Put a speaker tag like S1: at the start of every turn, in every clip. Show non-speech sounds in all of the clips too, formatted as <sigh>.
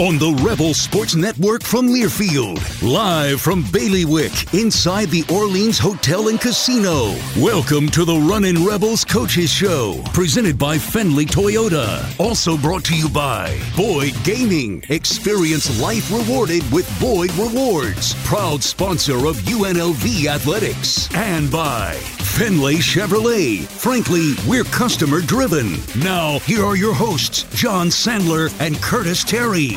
S1: on the Rebel Sports Network from Learfield. Live from Bailiwick inside the Orleans Hotel and Casino. Welcome to the Runnin' Rebels Coaches Show, presented by Findlay Toyota. Also brought to you by Boyd Gaming. Experience life rewarded with Boyd Rewards. Proud sponsor of UNLV Athletics. And by Findlay Chevrolet. Frankly, we're customer driven. Now, here are your hosts, Jon Sandler and Curtis Terry.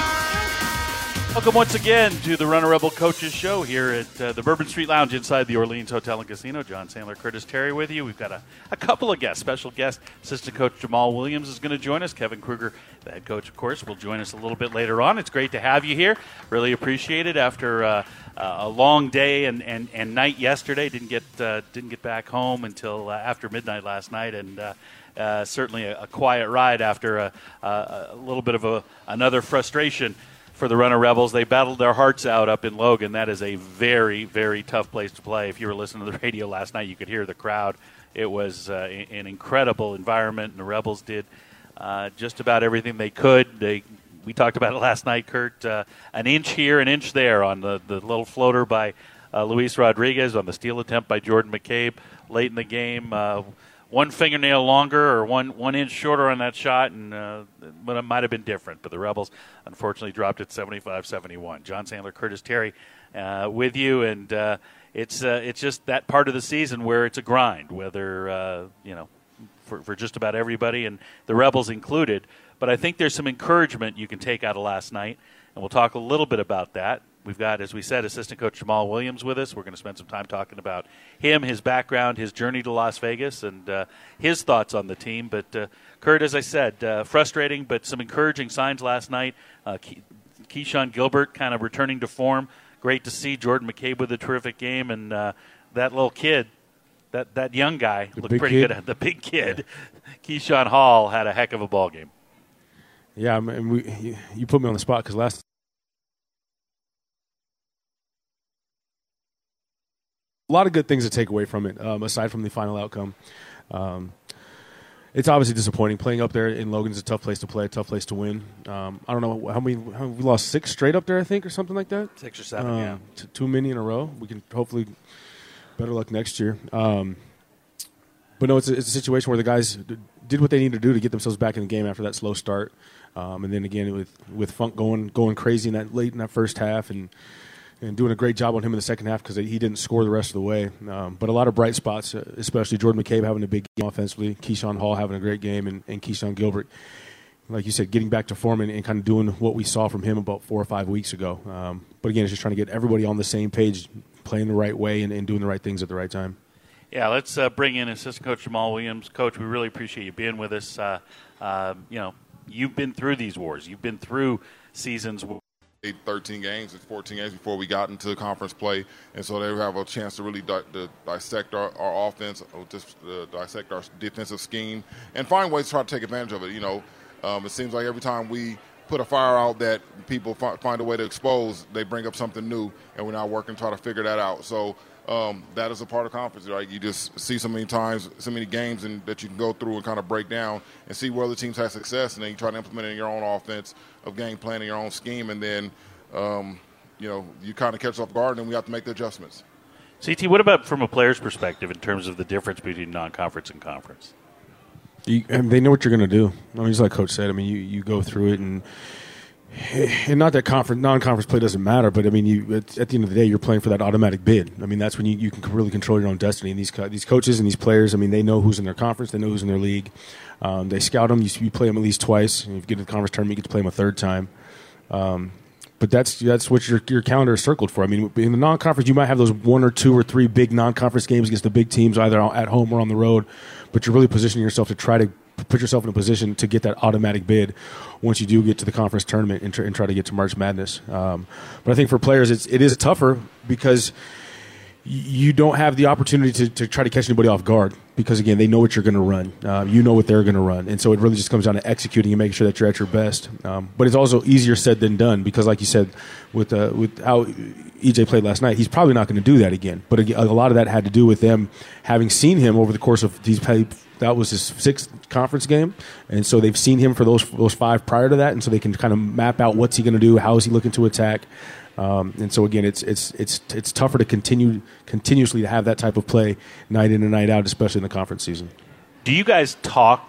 S2: Welcome once again to the Runnin' Rebel Coaches Show here at uh, the Bourbon Street Lounge inside the Orleans Hotel and Casino. Jon Sandler, Curtis Terry with you. We've got a, a couple of guests. Special guest, assistant coach Jamaal Williams is going to join us. Kevin Kruger, the head coach, of course, will join us a little bit later on. It's great to have you here. Really appreciate it after uh, a long day and, and, and night yesterday. Didn't get uh, didn't get back home until uh, after midnight last night, and uh, uh, certainly a, a, quiet ride after a, a, little bit of a, another frustration for the Runnin' Rebels. They battled their hearts out up in Logan. That is a very, very tough place to play. If you were listening to the <laughs> radio last night, you could hear the crowd. It was uh, an incredible environment, and the Rebels did uh, just about everything they could. They we talked about it last night, Kurt. Uh, an inch here, an inch there on the, the little floater by uh, Luis Rodriguez, on the steal attempt by Jordan McCabe late in the game. Uh, one fingernail longer or one one inch shorter on that shot, and uh, it might have been different. But the Rebels unfortunately dropped it 75-71. Jon Sandler, Curtis Terry, uh, with you, and uh, it's uh, it's just that part of the season where it's a grind, whether you know for for just about everybody, and the Rebels included. But I think there's some encouragement you can take out of last night, and we'll talk a little bit about that. We've got, as we said, assistant coach Jamaal Williams with us. We're going to spend some time talking about him, his background, his journey to Las Vegas, and uh, his thoughts on the team. But, uh, Kurt, as I said, uh, frustrating, but some encouraging signs last night. Uh, Ke- Keshon Gilbert kind of returning to form. Great to see Jordan McCabe with a terrific game, and uh, that little kid, that, that young guy,
S3: The
S2: looked pretty
S3: kid?
S2: good. <laughs> The big kid, <laughs> Keyshawn Hall, had a heck of a ball game.
S3: Yeah, I mean, we, you, put me on the spot because last a lot of good things to take away from it, um, aside from the final outcome. Um, it's obviously disappointing. Playing up there in Logan is a tough place to play, a tough place to win. Um, I don't know how many how, we lost six straight up there, I think, or something like that.
S2: Six or seven,
S3: Um,
S2: yeah.
S3: t- too many in a row. We can hopefully better luck next year. Um, but no, it's a, it's a situation where the guys did what they needed to do to get themselves back in the game after that slow start, um, and then again with with Funk going going crazy in that late in that first half and and doing a great job on him in the second half because he didn't score the rest of the way. Um, but a lot of bright spots, uh, especially Jordan McCabe having a big game offensively, Keyshawn Hall having a great game, and, and Keshon Gilbert, like you said, getting back to form and, and kind of doing what we saw from him about four or five weeks ago. Um, but again, it's just trying to get everybody on the same page, playing the right way and, and doing the right things at the right time.
S2: Yeah, let's uh, bring in assistant coach Jamaal Williams. Coach, we really appreciate you being with us. Uh, uh, you know, you've been through these wars. You've been through seasons. w-
S4: 13 games, it's 14 games before we got into conference play, and so they have a chance to really di- to dissect our, our offense, or just uh, dissect our defensive scheme, and find ways to try to take advantage of it. You know, um, it seems like every time we put a fire out that people fi- find a way to expose, they bring up something new, and we're now working to try to figure that out. So. Um, that is a part of conference, right? You just see so many times, so many games, and that you can go through and kind of break down and see where other teams have success, and then you try to implement it in your own offense of game planning, your own scheme, and then um, you know you kind of catch off guard, and we have to make the adjustments.
S2: CT, what about from a player's perspective in terms of the difference between non-conference and conference?
S3: You, and they know what you're going to do. I mean, just like Coach said. I mean, you, you go through it, and and not that conference non-conference play doesn't matter, but I mean, you at, the end of the day, you're playing for that automatic bid. I mean, that's when you, you can really control your own destiny. And these these coaches and these players, I mean, they know who's in their conference, they know who's in their league. Um, they scout them. You, you play them at least twice. And if you get to the conference tournament, you get to play them a third time. Um, but that's that's what your your calendar is circled for. I mean, in the non-conference, you might have those one or two or three big non-conference games against the big teams, either at home or on the road. But you're really positioning yourself to try to put yourself in a position to get that automatic bid once you do get to the conference tournament and, try, and try to get to March Madness. Um, but I think for players, it's it is tougher because you don't have the opportunity to, to try to catch anybody off guard because again they know what you're going to run. Uh, you know what they're going to run. And so it really just comes down to executing and making sure that you're at your best. Um, but it's also easier said than done because like you said with uh, with how EJ played last night he's probably not going to do that again. But a, a, lot of that had to do with them having seen him over the course of these that was his sixth conference game. And so they've seen him for those those five prior to that. And so they can kind of map out what's he going to do how is he looking to attack um, and so again, it's it's it's it's tougher to continue continuously to have that type of play night in and night out, especially in the conference season.
S2: Do you guys talk,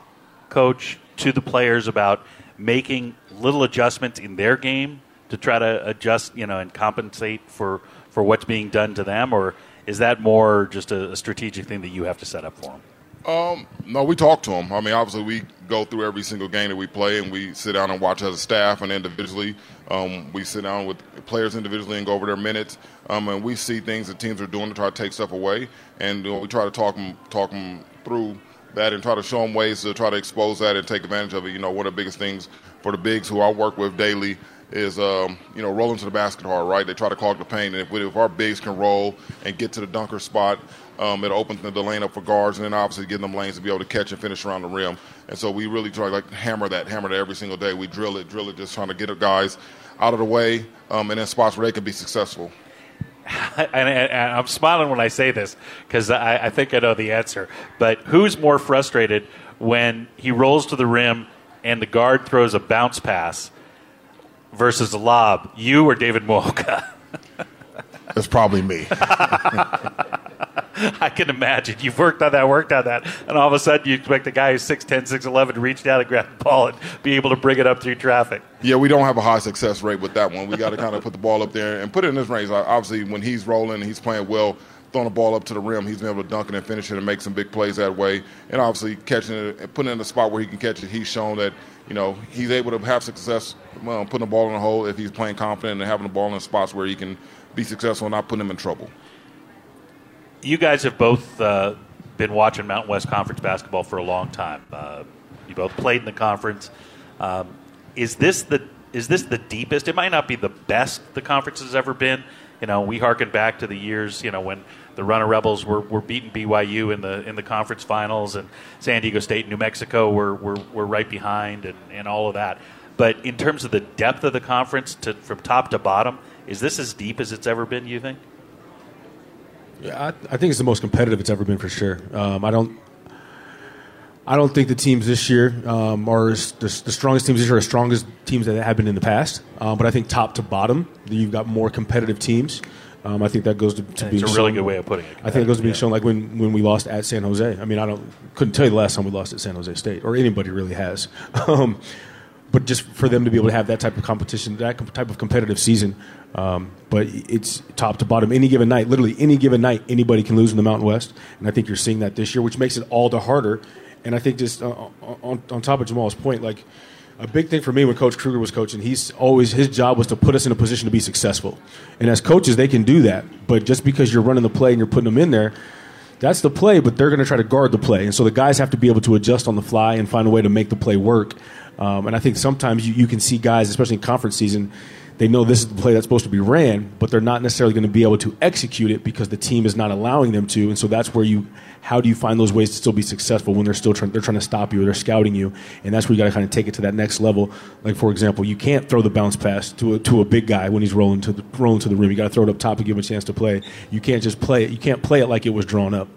S2: coach, to the players about making little adjustments in their game to try to adjust, you know, and compensate for for what's being done to them, or is that more just a, a strategic thing that you have to set up for them?
S4: Um, no, we talk to them. I mean, obviously, we go through every single game that we play, and we sit down and watch as a staff and individually. Um, we sit down with players individually and go over their minutes, um, and we see things that teams are doing to try to take stuff away, and you know, we try to talk them talk them through that and try to show them ways to try to expose that and take advantage of it. You know, one of the biggest things for the bigs who I work with daily is um, you know rolling to the basket hard, right? They try to clog the paint, and if, if our bigs can roll and get to the dunker spot, um, it opens the, lane up for guards, and then obviously getting them lanes to be able to catch and finish around the rim. And so we really try to like hammer that, hammer that every single day. We drill it, drill it, just trying to get the guys out of the way, um, and in spots where they can be successful. <laughs>
S2: and, and, I'm smiling when I say this because I, I think I know the answer. But who's more frustrated when he rolls to the rim and the guard throws a bounce pass versus a lob? You or David Muoka?
S5: That's <laughs> probably me. <laughs>
S2: I can imagine. You've worked on that, worked on that, and all of a sudden you expect a guy who's 6'10, 6'11 to reach down and grab the ball and be able to bring it up through traffic.
S4: Yeah, we don't have a high success rate with that one. We got to kind of put the ball up there and put it in his range. Obviously, when he's rolling and he's playing well, throwing the ball up to the rim, he's been able to dunk it and finish it and make some big plays that way. And obviously, catching it and putting it in a spot where he can catch it, he's shown that you know he's able to have success well, putting the ball in the hole if he's playing confident and having the ball in spots where he can be successful and not putting him in trouble
S2: you guys have both uh, been watching Mountain West Conference basketball for a long time. Uh, you both played in the conference. Um, is this the is this the deepest? It might not be the best the conference has ever been. You know, we harken back to the years, you know, when the Runnin' Rebels were, were beating BYU in the in the conference finals, and San Diego State and New Mexico were, were, were right behind, and, and all of that. But in terms of the depth of the conference, to, from top to bottom, is this as deep as it's ever been? You think?
S3: Yeah, I, I, think it's the most competitive it's ever been for sure. Um, I don't. I don't think the teams this year um, are the, the, strongest teams this year are the strongest teams that have been in the past. Um, but I think top to bottom, you've got more competitive teams. Um, I think that goes to, to being
S2: a really good way of putting it.
S3: I think it goes to being yeah. shown like when, when we lost at San Jose. I mean, I don't couldn't tell you the last time we lost at San Jose State, or anybody really has. <laughs> Um, but just for them to be able to have that type of competition, that type of competitive season. Um, but it's top to bottom. Any given night, literally any given night, anybody can lose in the Mountain West, and I think you're seeing that this year, which makes it all the harder. And I think just uh, on, on top of Jamaal's point, like a big thing for me when Coach Kruger was coaching, he's always his job was to put us in a position to be successful. And as coaches, they can do that, but just because you're running the play and you're putting them in there that's the play, but they're going to try to guard the play. And so the guys have to be able to adjust on the fly and find a way to make the play work. Um, and I think sometimes you, you can see guys, especially in conference season, they know this is the play that's supposed to be ran, but they're not necessarily going to be able to execute it because the team is not allowing them to. And so that's where you, how do you find those ways to still be successful when they're still trying, they're trying to stop you or they're scouting you, and that's where you got to kind of take it to that next level. Like for example, you can't throw the bounce pass to a, to a big guy when he's rolling to the rolling to the rim. You got to throw it up top to give him a chance to play. You can't just play it. You can't play it like it was drawn up.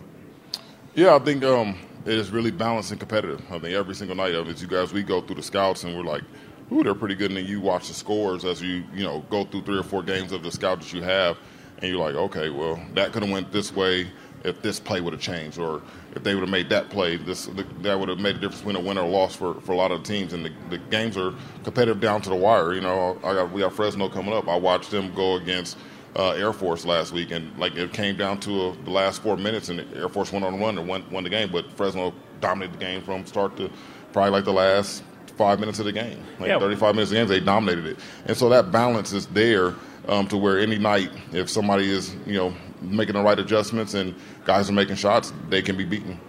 S4: Yeah, I think um, it is really balanced and competitive. I think every single night of it, you guys, we go through the scouts and we're like, ooh, they're pretty good. And then you watch the scores as you, you know, go through three or four games of the scout that you have. And you're like, okay, well, that could have went this way if this play would have changed, or if they would have made that play, this that would have made a difference between a win or a loss for, for a lot of teams. And the, the games are competitive down to the wire. You know, I got we got Fresno coming up. I watched them go against uh, Air Force last week, and like it came down to a, the last four minutes, and Air Force went on one and won, won the game. But Fresno dominated the game from start to probably like the last five minutes of the game, like yeah. 35 minutes of the game, they dominated it. And so that balance is there um, to where any night, if somebody is you know making the right adjustments and guys are making shots, they can be beaten.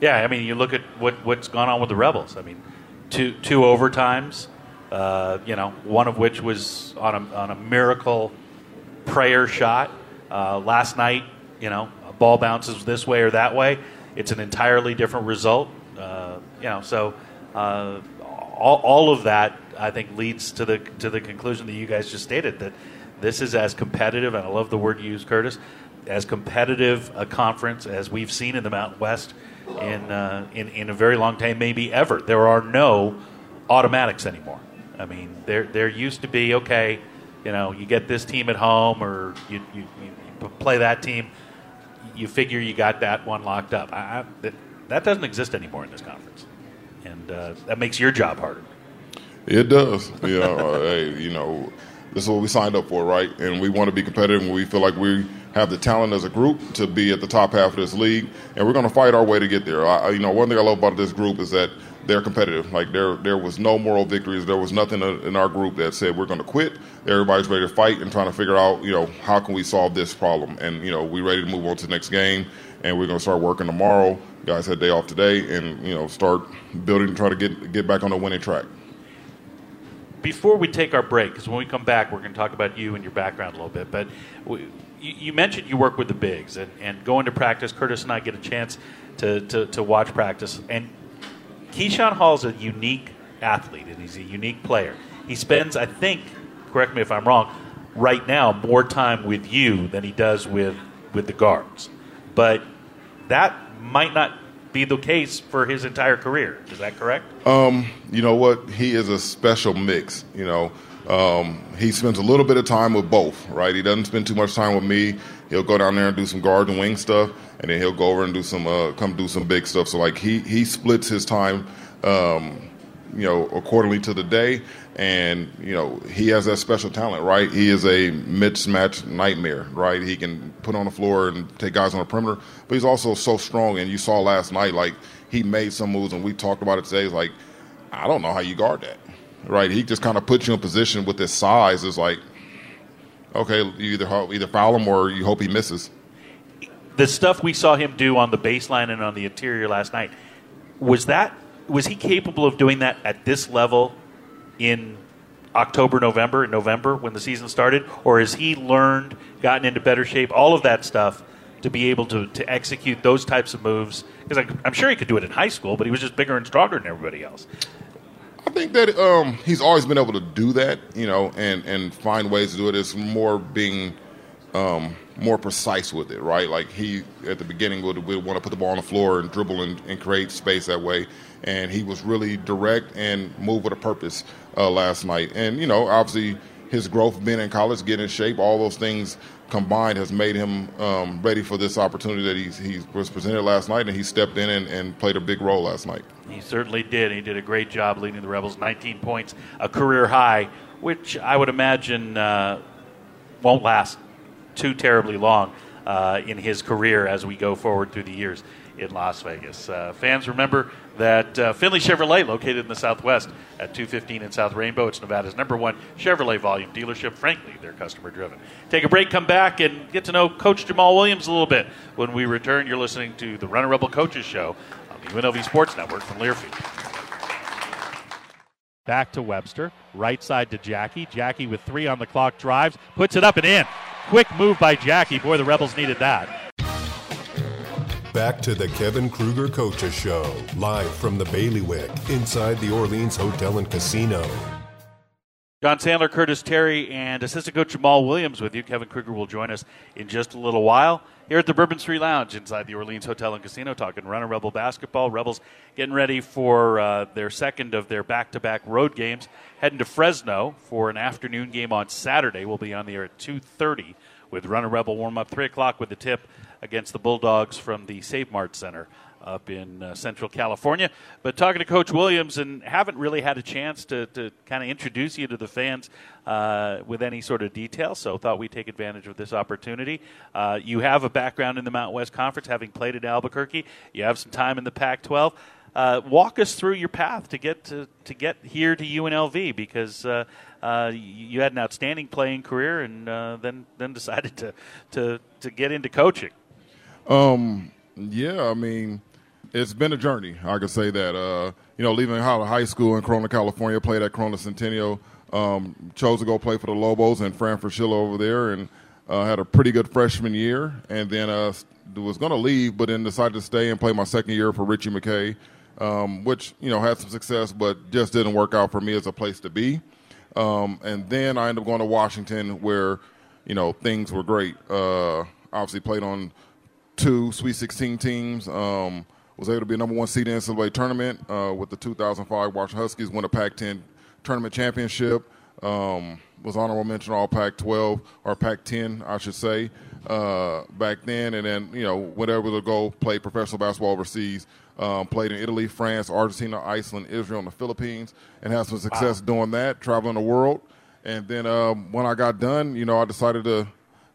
S2: Yeah, I mean, you look at what what's gone on with the Rebels. I mean, two two overtimes. Uh, you know, one of which was on a on a miracle prayer shot. Uh, last night, you know, a ball bounces this way or that way, it's an entirely different result. Uh, you know, so uh, all, all of that I think leads to the to the conclusion that you guys just stated that this is as competitive, and I love the word you use, Curtis, as competitive a conference as we've seen in the Mountain West in uh, in, in a very long time, maybe ever. There are no automatics anymore. I mean, there there used to be okay, you know, you get this team at home or you you, you play that team, you figure you got that one locked up. I, I, that, doesn't exist anymore in this conference, and uh, that makes your job harder.
S4: It does. Uh, <laughs> hey, you know, this is what we signed up for, right? And we want to be competitive, and we feel like we have the talent as a group to be at the top half of this league, and we're going to fight our way to get there. I, you know, one thing I love about this group is that they're competitive. Like there, there was no moral victories. There was nothing in our group that said we're going to quit. Everybody's ready to fight and trying to figure out, you know, how can we solve this problem? And you know, we're ready to move on to the next game, and we're going to start working tomorrow. Guys had day off today, and you know, start building try to get get back on the winning track
S2: before we take our break, because when we come back, we're going to talk about you and your background a little bit. But we, you, you, mentioned you work with the bigs and, and going to practice. Curtis and I get a chance to, to, to watch practice. And Keyshawn is a unique athlete, and he's a unique player. He spends, I think, correct me if I'm wrong, right now more time with you than he does with, with the guards. But that might not be the case for his entire career. Is that correct?
S4: Um, you know what? He is a special mix. You know, um, he spends a little bit of time with both, right? He doesn't spend too much time with me. He'll go down there and do some guard and wing stuff, and then he'll go over and do some, uh, come do some big stuff. So like he he splits his time, um, you know, accordingly to the day and you know he has that special talent, right? He is a mismatch nightmare, right? He can put on the floor and take guys on the perimeter, but he's also so strong. And you saw last night, like he made some moves, and we talked about it today. It's like I don't know how you guard that, right? He just kind of puts you in position with his size. It's like okay, you either either foul him or you hope he misses.
S2: The stuff we saw him do on the baseline and on the interior last night was that was he capable of doing that at this level in October, November, in November when the season started, or has he learned, gotten into better shape, all of that stuff to be able to, to execute those types of moves? Because I'm sure he could do it in high school, but he was just bigger and stronger than everybody else.
S4: I think that um, he's always been able to do that, you know, and, and find ways to do it. It's more being um, more precise with it, right? Like he at the beginning would, would want to put the ball on the floor and dribble and, and create space that way, and he was really direct and moved with a purpose uh, last night. And you know, obviously, his growth, being in college, getting in shape, all those things combined has made him um, ready for this opportunity that he, he was presented last night, and he stepped in and, and, played a big role last night.
S2: He certainly did. He did a great job leading the Rebels, 19 points, a career high, which I would imagine uh, won't last too terribly long uh, in his career as we go forward through the years in Las Vegas. Uh, fans remember that uh, Findlay Chevrolet, located in the Southwest at 215 in South Rainbow, it's Nevada's number one Chevrolet volume dealership. Frankly, they're customer driven. Take a break, come back, and get to know Coach Jamal Williams a little bit. When we return, you're listening to the Runnin' Rebel Coaches Show on the UNLV Sports Network from Learfield. Back to Webster, right side to Jackie. Jackie with three on the clock drives, puts it up and in. Quick move by Jackie. Boy, the Rebels needed that.
S6: Back to the Kevin Kruger Coaches Show, live from the Bailiwick, inside the Orleans Hotel and Casino.
S2: John Sandler, Curtis Terry, and assistant coach Jamaal Williams with you. Kevin Kruger will join us in just a little while here at the Bourbon Street Lounge inside the Orleans Hotel and Casino, talking Runnin' Rebel basketball. Rebels getting ready for uh, their second of their back-to-back road games, heading to Fresno for an afternoon game on Saturday. We'll be on the air at 2.30 with Runnin' Rebel warm-up, 3 o'clock with the tip against the Bulldogs from the Save Mart Center up in uh, Central California. But talking to Coach Williams and haven't really had a chance to, to kind of introduce you to the fans uh, with any sort of detail, so thought we'd take advantage of this opportunity. Uh, you have a background in the Mountain West Conference, having played at Albuquerque. You have some time in the Pac 12. Uh, walk us through your path to get to, to get here to UNLV because uh, uh, you had an outstanding playing career and then then decided to, to to get into coaching.
S4: Um, yeah, I mean, it's been a journey. I could say that. Uh, you know, leaving high school in Corona, California, played at Corona Centennial, um, chose to go play for the Lobos and Fran Fraschilla over there, and Uh, had a pretty good freshman year, and then uh, was going to leave, but then decided to stay and play my second year for Ritchie McKay, um, which you know had some success, but just didn't work out for me as a place to be. Um, and then I ended up going to Washington, where you know things were great. Uh, obviously, played on two Sweet 16 teams. Um, was able to be a number one seed in the NCAA tournament uh, with the 2005 Washington Huskies. Won a Pac-10 tournament championship. Um, was honorable mention All Pac-12 or Pac-10, I should say, uh, back then. And then you know whatever to go play professional basketball overseas. Um, played in Italy, France, Argentina, Iceland, Israel, and the Philippines, and had some success wow. doing that, traveling the world. And then um, when I got done, you know, I decided to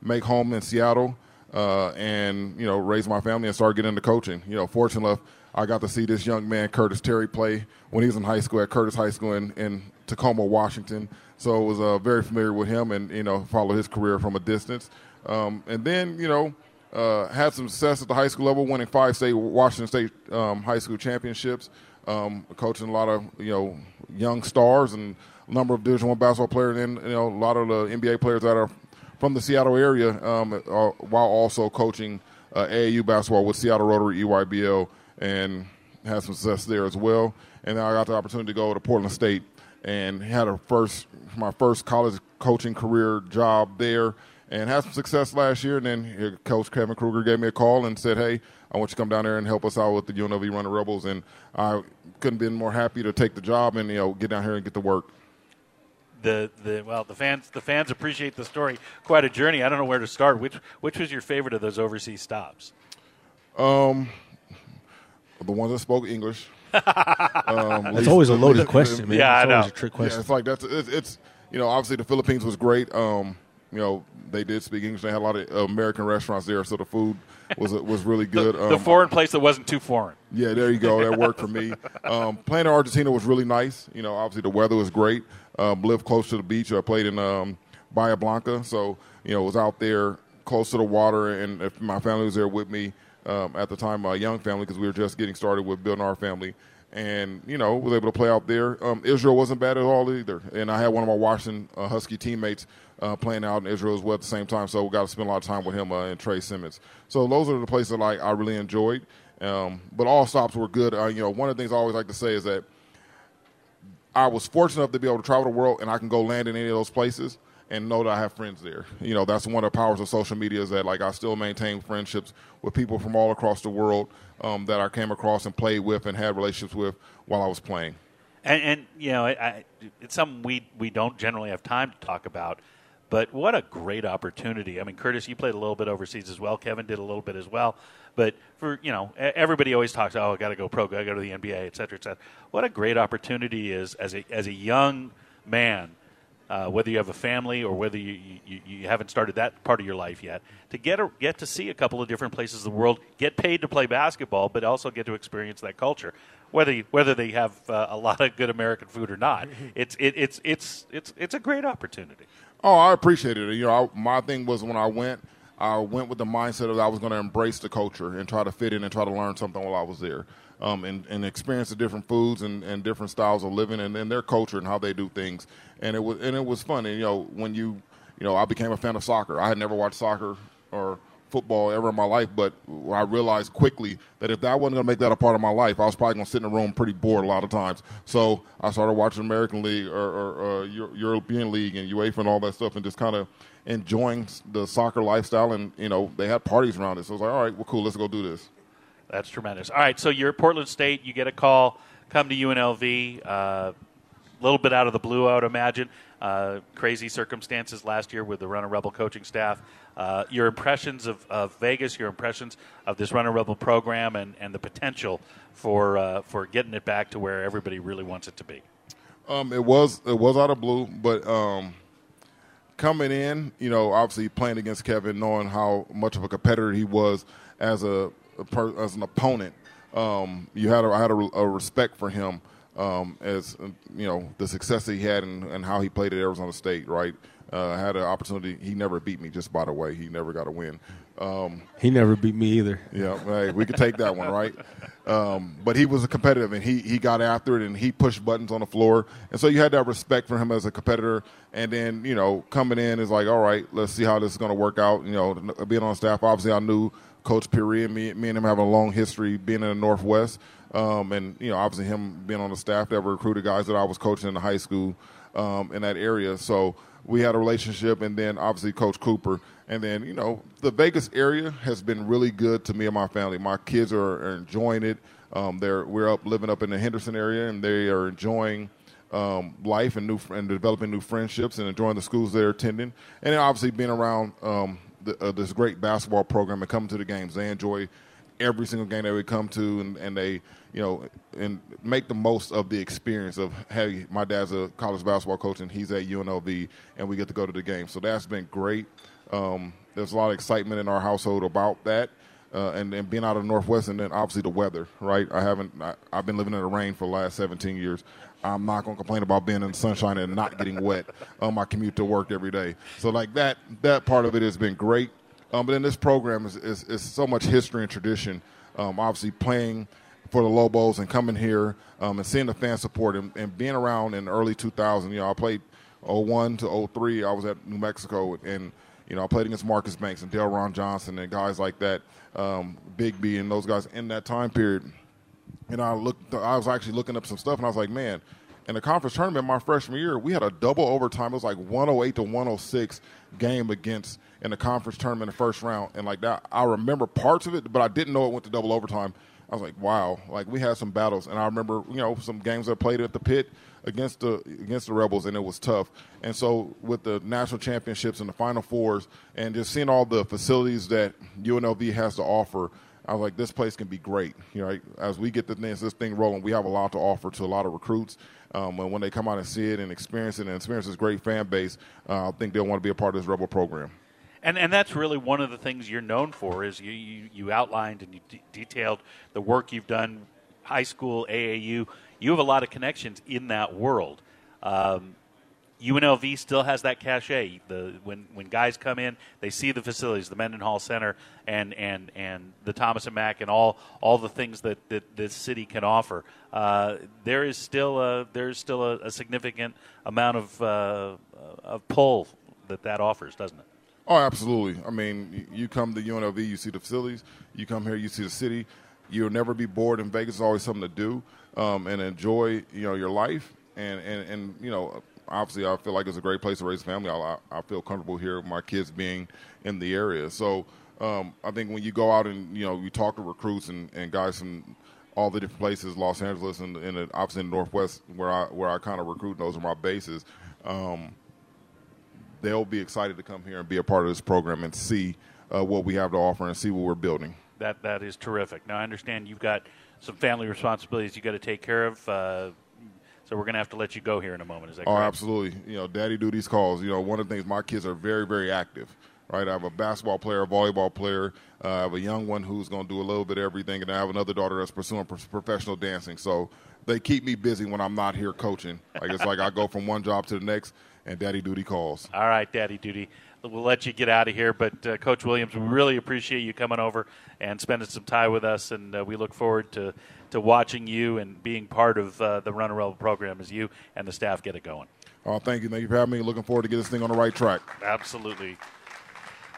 S4: make home in Seattle uh, and you know raise my family and start getting into coaching. You know, fortunately enough, I got to see this young man Curtis Terry play when he was in high school at Curtis High School in, in Tacoma, Washington. So I was uh, very familiar with him and you know followed his career from a distance. Um, and then you know uh, had some success at the high school level, winning five state Washington State um, high school championships, um, coaching a lot of you know young stars and a number of Division One basketball players, and you know a lot of the NBA players that are from the Seattle area, um, uh, while also coaching uh, AAU basketball with Seattle Rotary EYBL, and had some success there as well. And then I got the opportunity to go to Portland State and had a first my first college coaching career job there and had some success last year. And then Coach Kevin Kruger gave me a call and said, "Hey, I want you to come down there and help us out with the UNLV Running Rebels." And I couldn't been more happy to take the job and you know get down here and get to work.
S2: The, the well the fans the fans appreciate the story quite a journey I don't know where to start which which was your favorite of those overseas stops
S4: um the ones that spoke English <laughs>
S3: um, it's always a loaded question man
S2: yeah
S3: it's
S2: I
S3: know. a trick question
S4: yeah, it's like that's it's, it's you know obviously the Philippines was great um you know they did speak English. They had a lot of American restaurants there, so the food was was really <laughs> good.
S2: the, the um, foreign place that wasn't too foreign.
S4: Yeah, there you go. That worked for me. <laughs> Um, playing in Argentina was really nice. You know, obviously the weather was great. Um, lived close to the beach. I played in um, Bahia Blanca, so you know was out there close to the water, and if my family was there with me um, at the time, my young family, because we were just getting started with building our family and you know was able to play out there. Um, Israel wasn't bad at all either, and I had one of my Washington uh, Husky teammates uh, playing out in Israel as well at the same time. So we got to spend a lot of time with him uh, and Tre Simmons. So those are the places that I, I really enjoyed. Um, but all stops were good. Uh, you know, one of the things I always like to say is that I was fortunate enough to be able to travel the world and I can go land in any of those places and know that I have friends there. You know, that's one of the powers of social media is that like I still maintain friendships with people from all across the world um, that I came across and played with and had relationships with while I was playing.
S2: And, and you know, I, it's something we we don't generally have time to talk about. But what a great opportunity! I mean, Curtis, you played a little bit overseas as well. Kevin did a little bit as well. But for you know, everybody always talks, "Oh, I got to go pro, I got to go to the NBA, et cetera, et cetera." What a great opportunity is as a as a young man uh, whether you have a family or whether you, you, you, haven't started that part of your life yet, to get a, get to see a couple of different places of the world, get paid to play basketball, but also get to experience that culture, whether you, whether they have uh, a lot of good American food or not. <laughs> It's it, it's it's it's it's a great opportunity.
S4: Oh, I appreciate it. You know, I, my thing was when I went, I went with the mindset of I was going to embrace the culture and try to fit in and try to learn something while I was there um, and, and experience the different foods and, and different styles of living and, and their culture and how they do things. And it was and it was fun. And you know, when you you know, I became a fan of soccer. I had never watched soccer or football ever in my life, but I realized quickly that if that wasn't going to make that a part of my life, I was probably going to sit in a room pretty bored a lot of times. So I started watching American League or, or uh, European League and UEFA and all that stuff, and just kind of enjoying the soccer lifestyle. And you know, they had parties around it, so I was like, all right, well, cool, let's go do this.
S2: That's tremendous. All right, so you're Portland State. You get a call, come to UNLV. A little bit out of the blue, I would imagine. Uh, crazy circumstances last year with the Runnin' Rebel coaching staff. Uh, your impressions of, of, Vegas, your impressions of this Runnin' Rebel program, and, and the potential for uh, for getting it back to where everybody really wants it to be.
S4: Um, it was it was out of blue, but um, coming in, you know, obviously playing against Kevin, knowing how much of a competitor he was as a per, as an opponent. Um, you had a, I had a, a, respect for him um, as you know the success that he had and, and how he played at Arizona State. Right, uh, had an opportunity. He never beat me. Just by the way, he never got a win. Um,
S3: he never beat me either.
S4: Yeah, hey, we could take that one, right? Um, but he was a competitive, and he he got after it, and he pushed buttons on the floor, and so you had that respect for him as a competitor. And then you know coming in is like, all right, let's see how this is going to work out. You know, being on staff, obviously I knew Coach Piri and me, me and him having a long history being in the Northwest, um, and you know obviously him being on the staff that recruited guys that I was coaching in high school um, in that area. So we had a relationship, and then obviously Coach Cooper. And then, you know, the Vegas area has been really good to me and my family. My kids are, are enjoying it. Um, they're we're up living up in the Henderson area, and they are enjoying um, life and new and developing new friendships and enjoying the schools they're attending. And then obviously being around um, the, uh, this great basketball program and coming to the games, they enjoy every single game that we come to, and, and they you know and make the most of the experience of hey, my dad's a college basketball coach and he's at UNLV, and we get to go to the game. So that's been great. Um, there's a lot of excitement in our household about that. Uh, and, and being out of Northwest, and then obviously the weather, right? I haven't, I, have been living in the rain for the last 17 years. I'm not going to complain about being in the sunshine and not getting wet on my commute to work every day. So, like that, that part of it has been great. Um, but then this program is, is, is, so much history and tradition. Um, obviously, playing for the Lobos and coming here um, and seeing the fan support and, and, being around in the early 2000s. You know, I played 01 to 03. I was at New Mexico and – you know, I played against Marcus Banks and Ron Johnson and guys like that, um, Big B and those guys in that time period. And I looked, I was actually looking up some stuff, and I was like, man, in the conference tournament my freshman year, we had a double overtime. It was like 108 to 106 game against in the conference tournament the first round, and like that, I remember parts of it, but I didn't know it went to double overtime. I was like, wow, like we had some battles, and I remember, you know, some games I played at the pit against the against the Rebels, and it was tough. And so with the national championships and the Final Fours, and just seeing all the facilities that UNLV has to offer, I was like, this place can be great. You know, as we get this, this thing rolling, we have a lot to offer to a lot of recruits. Um, and when they come out and see it and experience it and experience this great fan base, uh, I think they'll want to be a part of this Rebel program.
S2: And, and that's really one of the things you're known for is you, you, you outlined and you detailed the work you've done high school AAU you have a lot of connections in that world. Um, UNLV still has that cachet. The when when guys come in, they see the facilities, the Mendenhall Center, and and and the Thomas and Mack, and all all the things that that this city can offer. Uh, there is still a there's still a, a significant amount of uh, of pull that that offers, doesn't it?
S4: Oh, absolutely. I mean, you come to UNLV, you see the facilities. You come here, you see the city. You'll never be bored in Vegas. There's always something to do um, and enjoy you know your life and, and and you know obviously I feel like it's a great place to raise a family. I, I feel comfortable here with my kids being in the area. So um, I think when you go out and you know you talk to recruits and, and guys from all the different places, Los Angeles and, and obviously in the Northwest where I where I kind of recruit, those are my bases. Um, they'll be excited to come here and be a part of this program and see uh, what we have to offer and see what we're building.
S2: That that is terrific. Now I understand you've got some family responsibilities you got to take care of. Uh, so we're going to have to let you go here in a moment. Is that
S4: oh,
S2: correct?
S4: absolutely. You know, daddy duties calls. You know, one of the things my kids are very, very active. Right, I have a basketball player, a volleyball player. Uh, I have a young one who's going to do a little bit of everything, and I have another daughter that's pursuing professional dancing. So they keep me busy when I'm not here coaching. Like it's like I go from one job to the next, and daddy duty calls.
S2: All right, daddy duty we'll let you get out of here. But uh, Coach Williams, we really appreciate you coming over and spending some time with us, and uh, we look forward to to watching you and being part of uh, the Runnin' Rebel program as you and the staff get it going.
S4: Oh, thank you, thank you for having me. Looking forward to get this thing on the right track.
S2: Absolutely.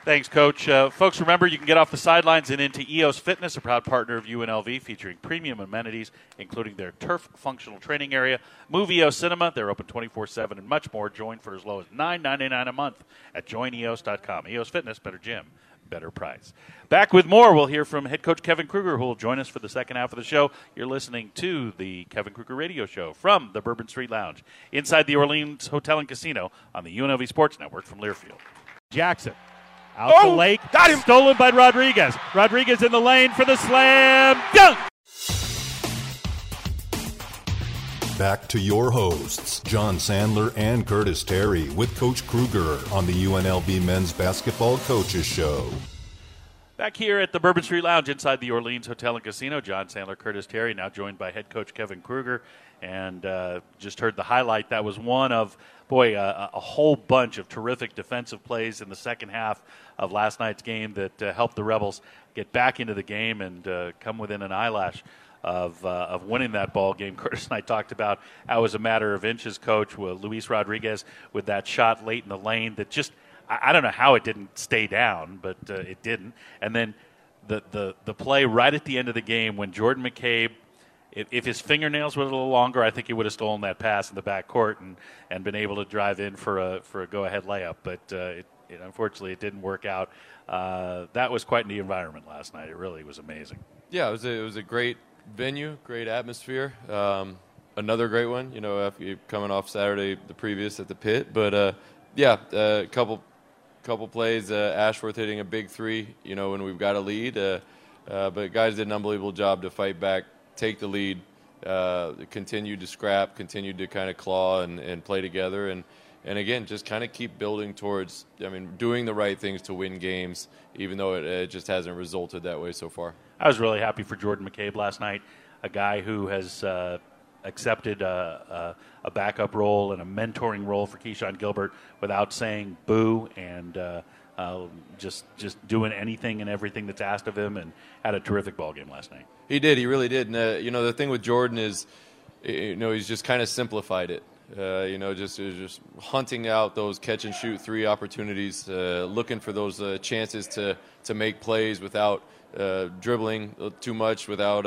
S2: Thanks, Coach. Uh, folks, remember you can get off the sidelines and into EOS Fitness, a proud partner of UNLV, featuring premium amenities, including their turf functional training area, Move EOS Cinema. They're open 24 7 and much more. Join for as low as $9.99 a month at joineos.com. EOS Fitness, better gym, better price. Back with more, we'll hear from head coach Kevin Kruger, who will join us for the second half of the show. You're listening to the Kevin Kruger Radio Show from the Bourbon Street Lounge inside the Orleans Hotel and Casino on the UNLV Sports Network from Learfield. Jackson out oh, the lake.
S7: Got him.
S2: Stolen by Rodriguez. Rodriguez in the lane for the slam dunk.
S6: Back to your hosts, Jon Sandler and Curtis Terry, with Coach Kruger on the UNLV Men's Basketball Coaches Show.
S2: Back here at the Bourbon Street Lounge inside the Orleans Hotel and Casino, Jon Sandler, Curtis Terry, now joined by head coach Kevin Kruger. and uh, just heard the highlight. That was one of boy uh, a whole bunch of terrific defensive plays in the second half of last night's game that uh, helped the Rebels get back into the game and uh, come within an eyelash of, uh, of winning that ball game. <laughs> Curtis and I talked about how it was a matter of inches, coach, with Luis Rodriguez with that shot late in the lane that just, I, I don't know how it didn't stay down, but uh, it didn't. And then the, the, the play right at the end of the game when Jordan McCabe, if, his fingernails were a little longer, I think he would have stolen that pass in the back court and, and been able to drive in for a, for a go ahead layup. But uh, it, it, unfortunately, it didn't work out. Uh, that was quite the environment last night. It really was amazing.
S7: Yeah, it was a, it was a great venue, great atmosphere. Um, another great one, you know, after coming off Saturday, the previous at the pit. But uh, yeah, a uh, couple couple plays. Uh, Ashworth hitting a big three, you know, when we've got a lead. Uh, but guys did an unbelievable job to fight back, take the lead, uh, continued to scrap, continued to kind of claw and, and play together. And, and again, just kind of keep building towards, I mean, doing the right things to win games, even though it, it just hasn't resulted that way so far.
S2: I was really happy for Jordan McCabe last night, a guy who has uh, accepted a, a, a, backup role and a mentoring role for Keshon Gilbert without saying boo and uh, uh, just just doing anything and everything that's asked of him, and had a terrific ball game last night.
S7: He did. He really did. And uh, you know, the thing with Jordan is, you know, he's just kind of simplified it. Uh, you know, just just hunting out those catch and shoot three opportunities, uh, looking for those uh, chances to to make plays without uh, dribbling too much without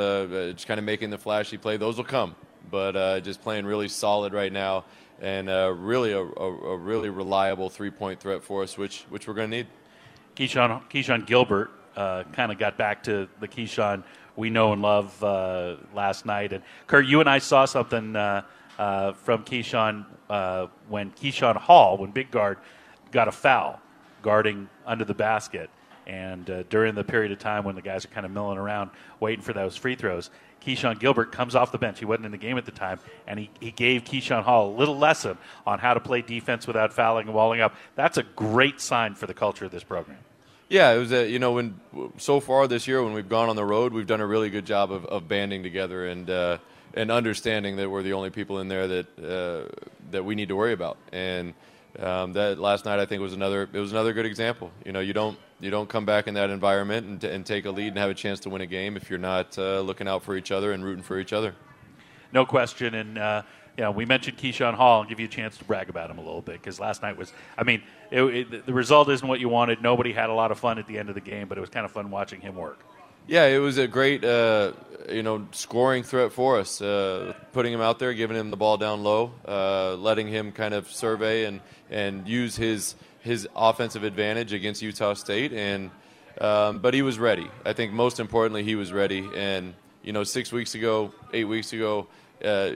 S7: just kind of making the flashy play. Those will come, but just playing really solid right now and uh, really a, a, a, really reliable three-point threat for us, which which we're going to need.
S2: Keshon Keshon Gilbert uh, kind of got back to the Keshon we know and love last night, and Kurt, you and I saw something from Keshon when Keyshawn Hall, when Big Guard got a foul guarding under the basket. And uh, during the period of time when the guys are kind of milling around waiting for those free throws, Keshon Gilbert comes off the bench. He wasn't in the game at the time, and he, he gave Keyshawn Hall a little lesson on how to play defense without fouling and walling up. That's a great sign for the culture of this program.
S7: Yeah, it was a, you know when so far this year when we've gone on the road, we've done a really good job of, of banding together and uh, and understanding that we're the only people in there that uh, that we need to worry about. And um, that last night I think was another it was another good example. You know, you don't you don't come back in that environment and, and take a lead and have a chance to win a game if you're not uh, looking out for each other and rooting for each other.
S2: No question. And, uh, you know, we mentioned Keyshawn Hall and give you a chance to brag about him a little bit because last night was, I mean, it, it, the result isn't what you wanted. Nobody had a lot of fun at the end of the game, but it was kind of fun watching him work.
S7: Yeah, it was a great, uh, you know, scoring threat for us. Uh, putting him out there, giving him the ball down low, uh, letting him kind of survey and, and use his – his offensive advantage against Utah State, and um, but he was ready. I think most importantly, he was ready. And you know, six weeks ago, eight weeks ago, uh,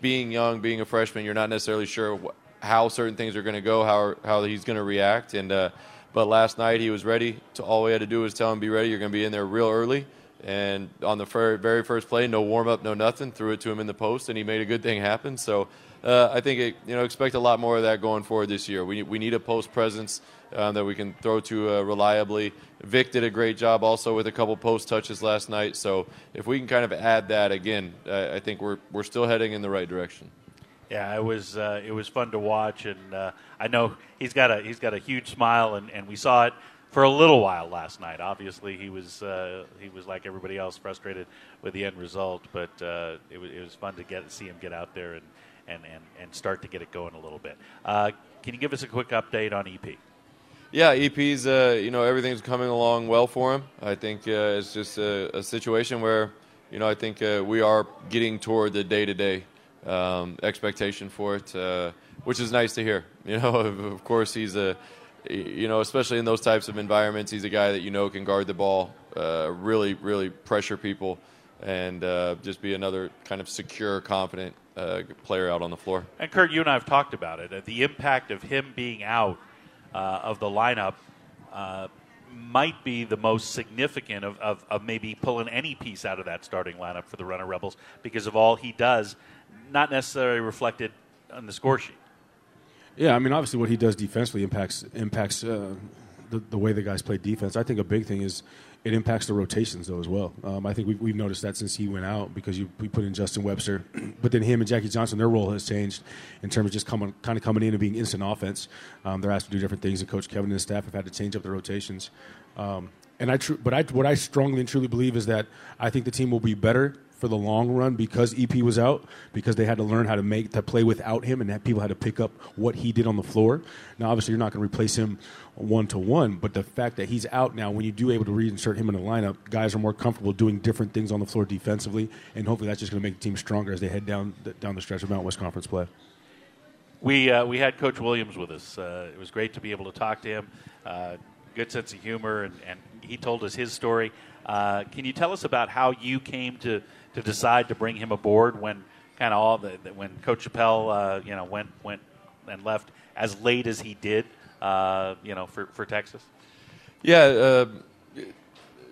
S7: being young, being a freshman, you're not necessarily sure wh- how certain things are going to go, how how he's going to react. And uh, but last night he was ready. To, all we had to do was tell him, "Be ready. You're going to be in there real early." And on the very first play, no warm up, no nothing. Threw it to him in the post, and he made a good thing happen. So uh, I think it, you know expect a lot more of that going forward this year. We we need a post presence um, that we can throw to uh, reliably. Vic did a great job also with a couple post touches last night. So if we can kind of add that again, uh, I think we're we're still heading in the right direction.
S2: Yeah, it was uh, it was fun to watch, and uh, I know he's got a he's got a huge smile, and, and we saw it for a little while last night. Obviously, he was uh, he was like everybody else, frustrated with the end result. But uh, it, was, it was fun to get see him get out there and, and, and, and start to get it going a little bit. Uh, can you give us a quick update on EP?
S7: Yeah, EP's uh, you know everything's coming along well for him. I think uh, it's just a, a, situation where you know I think uh, we are getting toward the day to day expectation for it, uh, which is nice to hear. <laughs> You know, of course he's a you know especially in those types of environments, he's a guy that you know can guard the ball, uh, really really pressure people, and uh, just be another kind of secure, confident uh, player out on the floor.
S2: And Kurt, you and I have talked about it. The impact of him being out uh, of the lineup uh, might be the most significant of, of, of, maybe pulling any piece out of that starting lineup for the Runnin' Rebels because of all he does, not necessarily reflected on the score sheet.
S3: Yeah, I mean, obviously, what he does defensively impacts impacts uh, the, the way the guys play defense. I think a big thing is it impacts the rotations though as well. Um, I think we've, we've, noticed that since he went out because you, we put in Justin Webster, <clears throat> but then him and Jackie Johnson, their role has changed in terms of just coming, kind of coming in and being instant offense. Um, they're asked to do different things, and Coach Kevin and his staff have had to change up the rotations. Um, and I, tr- but I, what I strongly and truly believe is that I think the team will be better for the long run because EP was out because they had to learn how to make to play without him and that people had to pick up what he did on the floor. Now, obviously, you're not going to replace him one to one, but the fact that he's out now, when you do able to reinsert him in the lineup, guys are more comfortable doing different things on the floor defensively, and hopefully that's just going to make the team stronger as they head down down the stretch of Mountain West Conference play.
S2: We uh, we had Coach Williams with us. Uh, it was great to be able to talk to him. Uh, good sense of humor, and, and he told us his story. Uh, can you tell us about how you came to to decide to bring him aboard when kind of all the, when Coach Chappell uh, you know went went and left as late as he did uh, you know for, for Texas?
S7: Yeah, uh,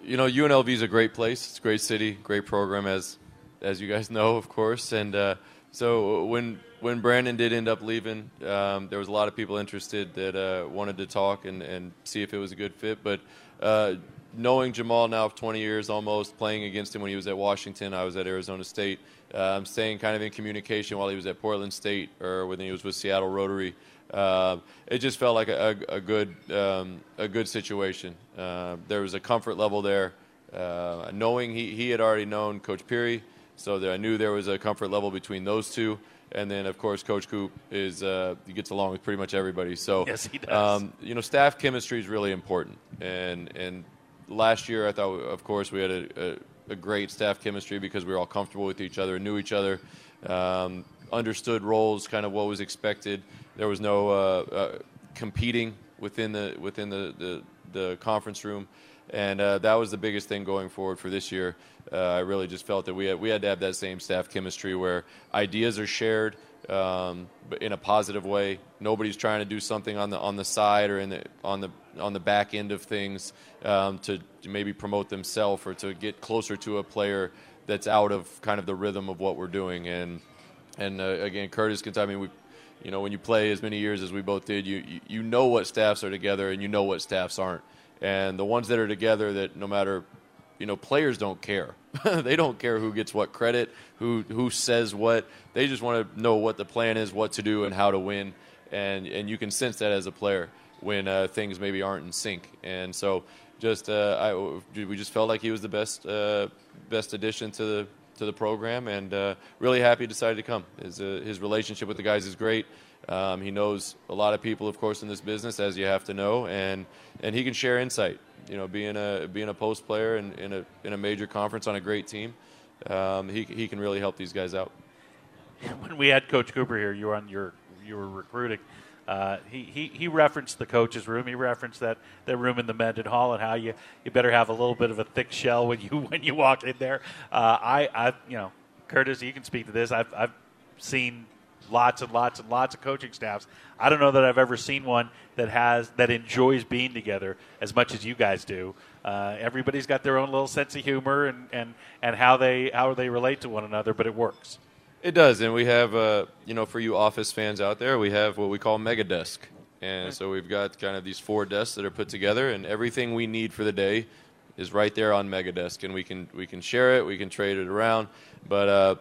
S7: you know UNLV is a great place. It's a great city, great program as as you guys know, of course. And uh, so when when Brandon did end up leaving, um, there was a lot of people interested that uh, wanted to talk and, and see if it was a good fit, but uh, knowing Jamaal now for 20 years almost, playing against him when he was at Washington, I was at Arizona State, um, staying kind of in communication while he was at Portland State or when he was with Seattle Rotary. Uh, it just felt like a, a, a good um, a good situation. Uh, there was a comfort level there, uh, knowing he, he had already known Coach Peary, so that I knew there was a comfort level between those two. And then, of course, Coach Coop is uh, he gets along with pretty much everybody. So,
S2: yes, he does. Um,
S7: you know, staff chemistry is really important, and and last year, I thought, of course, we had a, a, a, great staff chemistry because we were all comfortable with each other, knew each other, um, understood roles, kind of what was expected. There was no uh, uh, competing within the within the, the, the conference room, and uh, that was the biggest thing going forward for this year. Uh, I really just felt that we had we had to have that same staff chemistry where ideas are shared um, in a positive way. Nobody's trying to do something on the on the side or in the on the on the back end of things um, to, maybe promote themselves or to get closer to a player that's out of kind of the rhythm of what we're doing. And and uh, again, Curtis can tell me we. You know, when you play as many years as we both did, you, you know what staffs are together and you know what staffs aren't. And the ones that are together, that no matter you know, players don't care. <laughs> they don't care who gets what credit, who who says what. They just want to know what the plan is, what to do, and how to win. And and you can sense that as a player when uh, things maybe aren't in sync. And so, just uh, I, we just felt like he was the best uh, best addition to the to the program, and uh, really happy he decided to come. His uh, his relationship with the guys is great. Um, he knows a lot of people, of course, in this business, as you have to know, and and he can share insight you know, being a being a post player in, in a in a major conference on a great team, um, he he can really help these guys out. <laughs>
S2: When we had Coach Cooper here, you were on your you were recruiting. Uh, he, he, he referenced the coach's room. He referenced that, that room in the Mendenhall and how you, you better have a little bit of a thick shell when you <laughs> when you walk in there. Uh, I I you know Curtis, you can speak to this. I've I've seen lots and lots and lots of coaching staffs. I don't know that I've ever seen one that has that enjoys being together as much as you guys do. Uh, everybody's got their own little sense of humor and, and, and how they how they relate to one another, but it works.
S7: It does, and we have uh, you know for you Office fans out there, we have what we call Mega Desk, and so we've got kind of these four desks that are put together, and everything we need for the day is right there on Mega Desk, and we can we can share it, we can trade it around, but. Uh,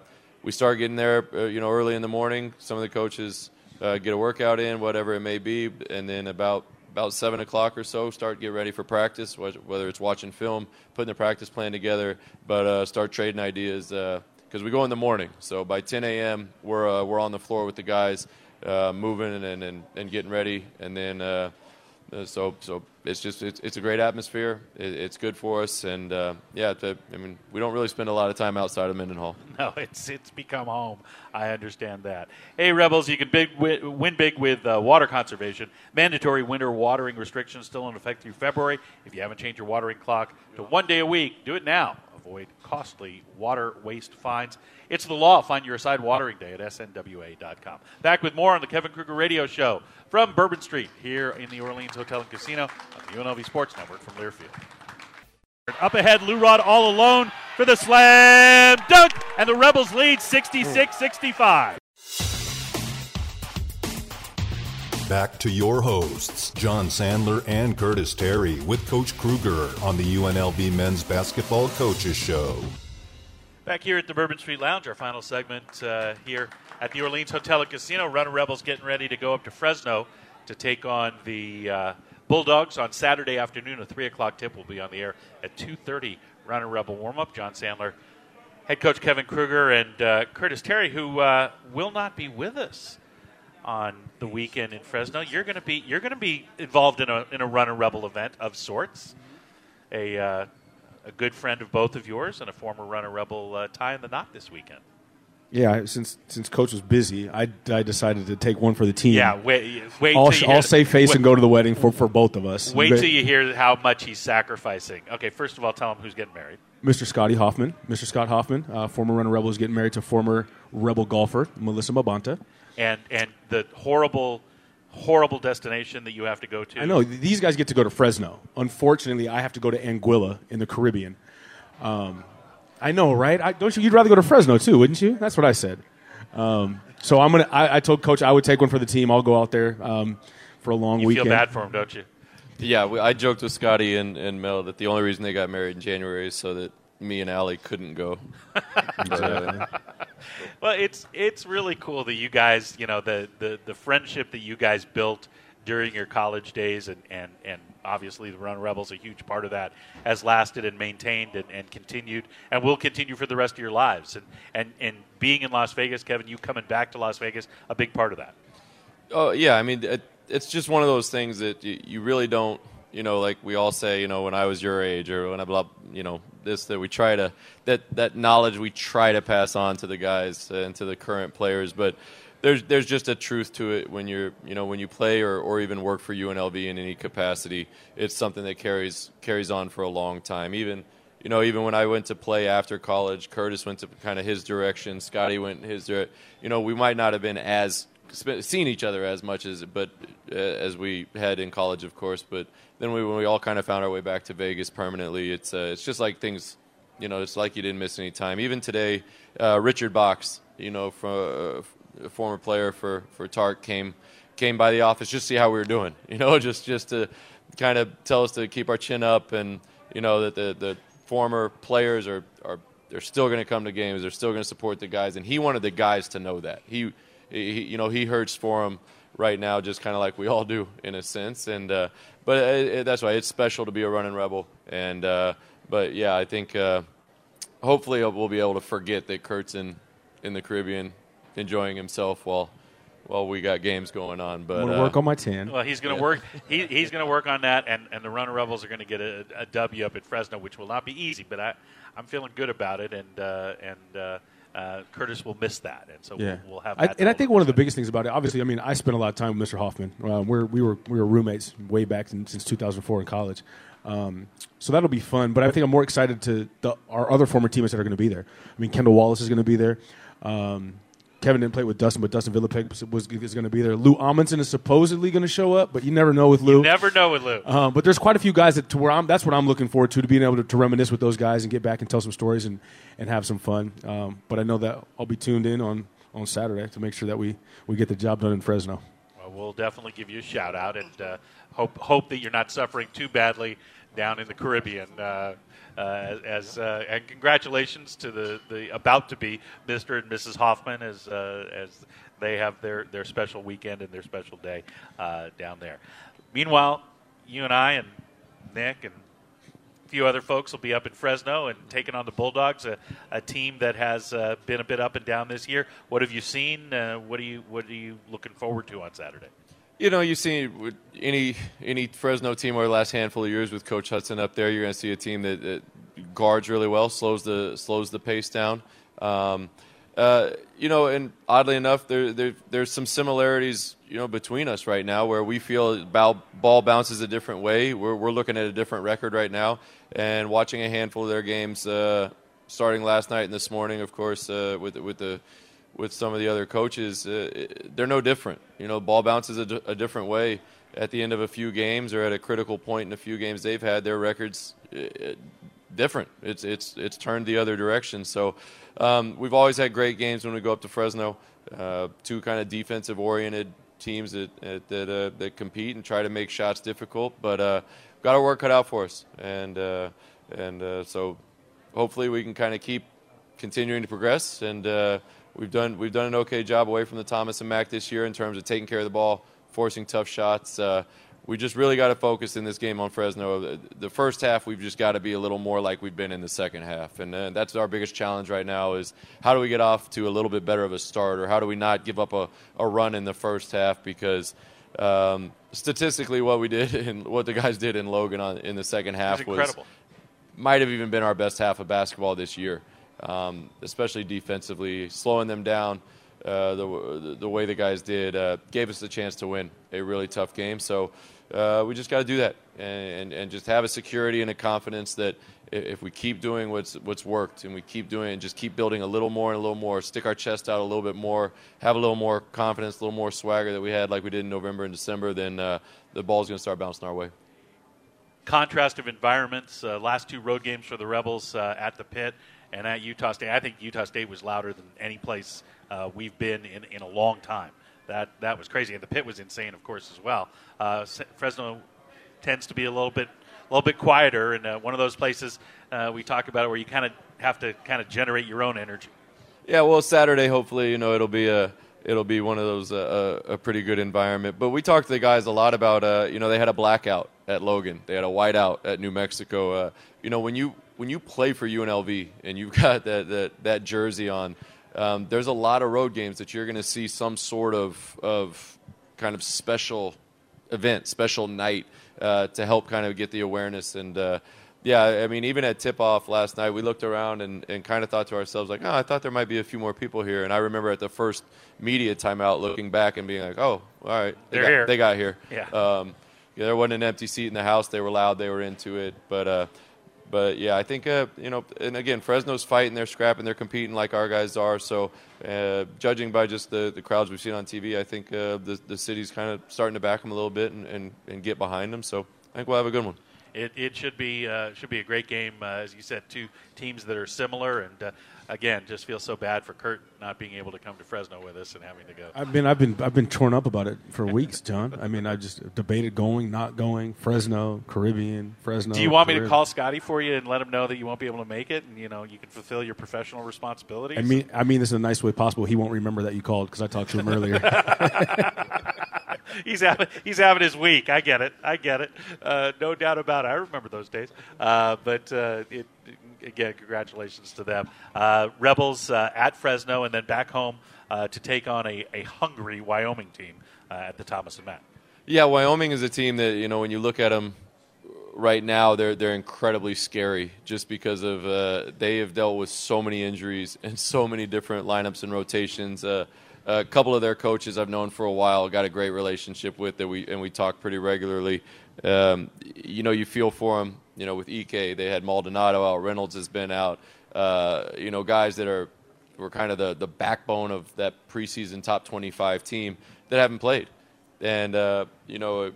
S7: we start getting there, uh, you know, early in the morning. Some of the coaches uh, get a workout in, whatever it may be, and then about about seven o'clock or so, start get ready for practice. Whether it's watching film, putting the practice plan together, but uh, start trading ideas because uh, we go in the morning. So by 10 a.m., we're uh, we're on the floor with the guys, uh, moving and, and and getting ready, and then uh, so so it's just it's, it's a great atmosphere. It, it's good for us, and uh, yeah, to, I mean we don't really spend a lot of time outside of Mendenhall. <laughs>
S2: No, it's it's become home. I understand that. Hey, Rebels, you can big win big with uh, water conservation. Mandatory winter watering restrictions still in effect through February. If you haven't changed your watering clock to one day a week, do it now. Avoid costly water waste fines. It's the law. Find your assigned watering day at snwa.com. Back with more on the Kevin Kruger Radio Show from Bourbon Street here in the Orleans Hotel and Casino on the UNLV Sports Network from Learfield. Up ahead, Lou Rod all alone for the slam dunk, and the Rebels lead 66 65.
S6: Back to your hosts, Jon Sandler and Curtis Terry, with Coach Kruger on the UNLV Men's Basketball Coaches Show.
S2: Back here at the Bourbon Street Lounge, our final segment uh, here at the Orleans Hotel and Casino. Runnin' Rebels getting ready to go up to Fresno to take on the uh, Bulldogs on Saturday afternoon. A three o'clock tip will be on the air at two thirty. Runnin' Rebel warm up. Jon Sandler, head coach Kevin Kruger, and uh, Curtis Terry, who uh, will not be with us on the weekend in Fresno. You're going to be you're going to be involved in a in a Runnin' Rebel event of sorts. A uh, a good friend of both of yours and a former Runnin' Rebel uh, tie in the knot this weekend.
S3: Yeah, since since coach was busy, I, I decided to take one for the team.
S2: Yeah, wait, wait.
S3: I'll, I'll save face
S2: wait,
S3: and go to the wedding for, for both of us.
S2: Wait till you hear how much he's sacrificing. Okay, first of all, tell him who's getting married.
S3: Mr. Scotty Hoffman, Mr. Scott Hoffman, uh, former Runnin' Rebel, is getting married to former rebel golfer Melissa Mabanta.
S2: And and the horrible, horrible destination that you have to go to.
S3: I know these guys get to go to Fresno. Unfortunately, I have to go to Anguilla in the Caribbean. Um, I know, right? I, don't you? You'd rather go to Fresno too, wouldn't you? That's what I said. Um, so I'm gonna. I, I told coach I would take one for the team. I'll go out there um, for a long
S2: You
S3: weekend.
S2: feel bad for him, don't you?
S7: Yeah, we, I joked with Scotty and, and Mel that the only reason they got married in January is so that me and Allie couldn't go. <laughs> Uh, <laughs>
S2: Well, it's it's really cool that you guys, you know, the, the, the friendship that you guys built during your college days, and, and, and obviously the Run Rebels, a huge part of that, has lasted and maintained and, and continued, and will continue for the rest of your lives. And, and and being in Las Vegas, Kevin, you coming back to Las Vegas, a big part of that.
S7: Oh yeah, I mean it, it's just one of those things that you, you really don't, you know, like we all say, you know, when I was your age or when I blah, you know, this that we try to that that knowledge we try to pass on to the guys uh, and to the current players, but there's there's just a truth to it when you're you know when you play or, or even work for UNLV in any capacity. It's something that carries carries on for a long time. Even you know even when I went to play after college, Curtis went to kind of his direction. Scotty went his direction. You know we might not have been as seen each other as much as but uh, as we had in college, of course. But then we, when we all kind of found our way back to Vegas permanently, it's uh, it's just like things. You know, it's like you didn't miss any time. Even today, uh, Richard Box, you know, from uh, a former player for for Tark, came came by the office just to see how we were doing. <laughs> You know, just just to kind of tell us to keep our chin up, and you know that the the former players are are they're still going to come to games. They're still going to support the guys, and he wanted the guys to know that. He, he you know, he hurts for them right now, just kind of like we all do in a sense. And uh, but it, it, that's why it's special to be a Runnin' Rebel. And uh, but yeah, I think uh, hopefully we'll be able to forget that Kurt's in in the Caribbean enjoying himself while while we got games going on. But
S3: I'm gonna
S7: uh,
S3: work on my tan.
S2: Well, he's going to
S7: Yeah.
S2: work. He, he's going to work on that, and, and the Runnin' Rebels are going to get a, a W up at Fresno, which will not be easy. But I, I'm feeling good about it, and uh, and uh, Curtis will miss that, and so
S3: Yeah,
S2: we'll, we'll have.
S3: I, and I think one of the biggest things about it, obviously, I mean, I spent a lot of time with Mr. Hoffman. Uh, we're, we were we were roommates way back in, since 2004 in college, um, so that'll be fun. But I think I'm more excited to the, our other former teammates that are going to be there. I mean, Kendall Wallace is going to be there. Um, Kevin didn't play with Dustin, but Dustin Villepigue was, was is going to be there. Lou Amundson is supposedly going to show up, but you never know with Lou.
S2: You never know with Lou.
S3: Um, but there's quite a few guys that to where I'm. That's what I'm looking forward to to being able to, to reminisce with those guys and get back and tell some stories and, and have some fun. Um, but I know that I'll be tuned in on, on Saturday to make sure that we, we get the job done in Fresno.
S2: Well, we'll definitely give you a shout out, and uh, hope hope that you're not suffering too badly down in the Caribbean. Uh, uh, as uh, and congratulations to the, the about to be Mr. and Mrs. Hoffman as uh, as they have their, their special weekend and their special day uh, down there. Meanwhile, you and I and Nick and a few other folks will be up in Fresno and taking on the Bulldogs, a, a team that has uh, been a bit up and down this year. What have you seen? Uh, what are you What are you looking forward to on Saturday?
S7: You know, you see with any any Fresno team over the last handful of years with Coach Hutson up there, you're going to see a team that, that guards really well, slows the slows the pace down. Um, uh, you know, and oddly enough, there, there there's some similarities you know between us right now, where we feel ball, ball bounces a different way. We're we're looking at a different record right now, and watching a handful of their games, uh, starting last night and this morning, of course, uh, with with the with some of the other coaches, uh, they're no different. You know, ball bounces a, different way at the end of a few games or at a critical point in a few games they've had. Their records uh, different. It's it's it's turned the other direction. So um, we've always had great games when we go up to Fresno. Uh, two kind of defensive oriented teams that that, uh, that compete and try to make shots difficult, but uh, got our work cut out for us, and uh, and so hopefully we can kind of keep continuing to progress, and we've done we've done an okay job away from the Thomas and Mack this year in terms of taking care of the ball, forcing tough shots. Uh, we just really got to focus in this game on Fresno. The first half, we've just got to be a little more like we've been in the second half, and uh, that's our biggest challenge right now. Is how do we get off to a little bit better of a start, or how do we not give up a, a run in the first half? Because um, statistically, what we did <laughs> and what the guys did in Logan on, in the second half
S2: was
S7: might have even been our best half of basketball this year, um, especially defensively, slowing them down. Uh, the, the way the guys did uh, gave us the chance to win a really tough game. So uh, we just got to do that and, and, and, just have a security and a confidence that if we keep doing what's what's worked and we keep doing it and just keep building a little more and a little more, stick our chest out a little bit more, have a little more confidence, a little more swagger that we had like we did in November and December, then uh, the ball's going to start bouncing our way.
S2: Contrast of environments. Uh, last two road games for the Rebels uh, at the pit and at Utah State. I think Utah State was louder than any place uh, we've been in, in a long time that that was crazy. And the pit was insane, of course, as well. Uh, Fresno tends to be a little bit a little bit quieter, and uh, one of those places uh, we talk about where you kind of have to kind of generate your own energy.
S7: Yeah, well, Saturday, hopefully, you know, it'll be a it'll be one of those a pretty good environment. But we talked to the guys a lot about uh, you know they had a blackout at Logan, they had a whiteout at New Mexico. Uh, you know when you when you play for UNLV and you've <laughs> got that that, that jersey on um, there's a lot of road games that you're going to see some sort of of kind of special event, special night uh, to help kind of get the awareness. And uh, yeah, I mean, even at tip off last night, we looked around and, and kind of thought to ourselves, like, oh, I thought there might be a few more people here. And I remember at the first media timeout looking back and being like, oh, all right,
S2: they
S7: They're got,
S2: here.
S7: They got here.
S2: Yeah.
S7: Um, yeah, there wasn't an empty seat in the house. They were loud. They were into it. But uh, but yeah, I think uh, you know, and again, Fresno's fighting, they're scrapping, they're competing like our guys are. So, uh, judging by just the, the crowds we've seen on TV, I think uh, the the city's kind of starting to back them a little bit and, and, and get behind them. So, I think we'll have a good one.
S2: It, it should be uh, should be a great game, uh, as you said. Two teams that are similar, and uh, again, just feel so bad for Kurt not being able to come to Fresno with us and having to go.
S3: I've been I've been I've been torn up about it for weeks, John. I mean, I just debated going, not going. Fresno, Caribbean, Fresno.
S2: Do you want
S3: Caribbean.
S2: me to call Scotty for you and let him know that you won't be able to make it, and you know you can fulfill your professional responsibilities?
S3: I mean, I mean this in a nice way possible. He won't remember that you called because I talked to him earlier. <laughs>
S2: he's having he's having his week. I get it. I get it. Uh, no doubt about it. I remember those days. Uh, but uh, it, again, congratulations to them. Uh, Rebels uh, at Fresno, and then back home uh, to take on a, a hungry Wyoming team at the Thomas and Mack.
S7: Yeah, Wyoming is a team that you know when you look at them right now, they're they're incredibly scary just because of uh, they have dealt with so many injuries and so many different lineups and rotations. Uh, a couple of their coaches I've known for a while, got a great relationship with that we and we talk pretty regularly. Um, you know, you feel for them. You know, with Ike, they had Maldonado out, Reynolds has been out. Uh, you know, guys that are were kind of the the backbone of that preseason top 25 team that haven't played, and uh, you know,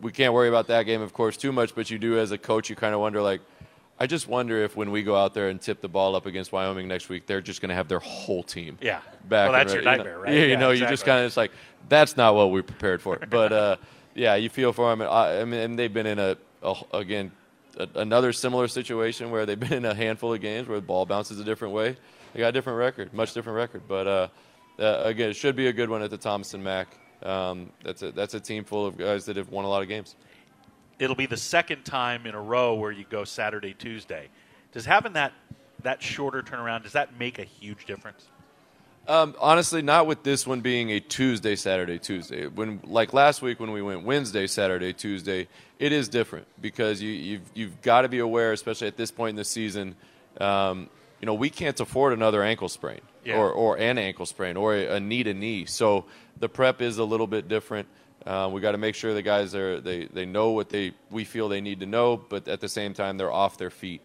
S7: we can't worry about that game, of course, too much. But you do, as a coach, you kind of wonder like I just wonder if when we go out there and tip the ball up against Wyoming next week, they're just going to have their whole team.
S2: Yeah.
S7: Back.
S2: Well, that's your nightmare,
S7: you know,
S2: right?
S7: Yeah,
S2: you
S7: know,
S2: exactly.
S7: you just kind of it's like that's not what we prepared for. But uh, <laughs> yeah, you feel for them. I, I mean, and they've been in a, a again a, another similar situation where they've been in a handful of games where the ball bounces a different way. They got a different record, much different record. But uh, uh, again, it should be a good one at the Thomas Mack. Um, that's a that's a team full of guys that have won a lot of games.
S2: It'll be the second time in a row where you go Saturday, Tuesday. Does having that that shorter turnaround does that make a huge difference?
S7: Um, honestly, not with this one being a Tuesday, Saturday, Tuesday. When like last week when we went Wednesday, Saturday, Tuesday, it is different because you, you've you've got to be aware, especially at this point in the season. Um, you know, we can't afford another ankle sprain
S2: Yeah.
S7: or, or an ankle sprain or a, a knee to knee. So the prep is a little bit different. Uh, we got to make sure the guys are they, they know what they we feel they need to know, but at the same time they're off their feet.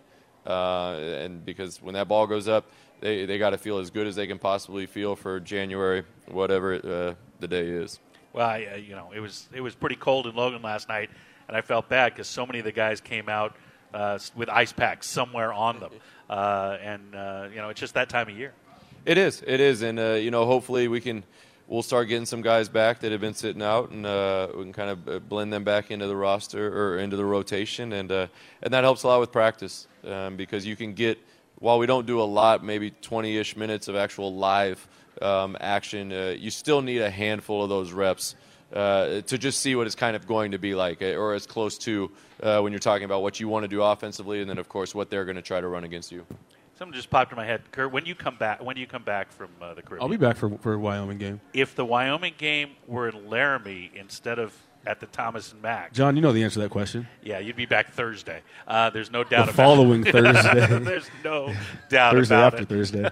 S7: Uh, and because when that ball goes up, they, they got to feel as good as they can possibly feel for January, whatever uh, the day is.
S2: Well, I, uh, you know, it was it was pretty cold in Logan last night, and I felt bad because so many of the guys came out uh, with ice packs somewhere on them, <laughs> uh, and uh, you know, it's just that time of year.
S7: It is, it is, and uh, you know, hopefully we can we'll start getting some guys back that have been sitting out, and uh, we can kind of uh, blend them back into the roster or into the rotation, and uh, and that helps a lot with practice um, because you can get while we don't do a lot, maybe 20-ish minutes of actual live um, action, uh, you still need a handful of those reps. Uh, to just see what it's kind of going to be like, uh, or as close to when you're talking about what you want to do offensively, and then of course what they're going to try to run against you.
S2: Something just popped in my head, Kurt. When you come back, when do you come back from uh, the Caribbean?
S3: I'll be back for for a Wyoming game.
S2: If the Wyoming game were in Laramie instead of at the Thomas and Mack,
S3: John, you know the answer to that question.
S2: Yeah, you'd be back Thursday. Uh, there's no doubt
S3: the
S2: about
S3: following
S2: it. <laughs>
S3: Thursday.
S2: there's no doubt about it.
S3: Thursday after
S2: it.
S3: Thursday.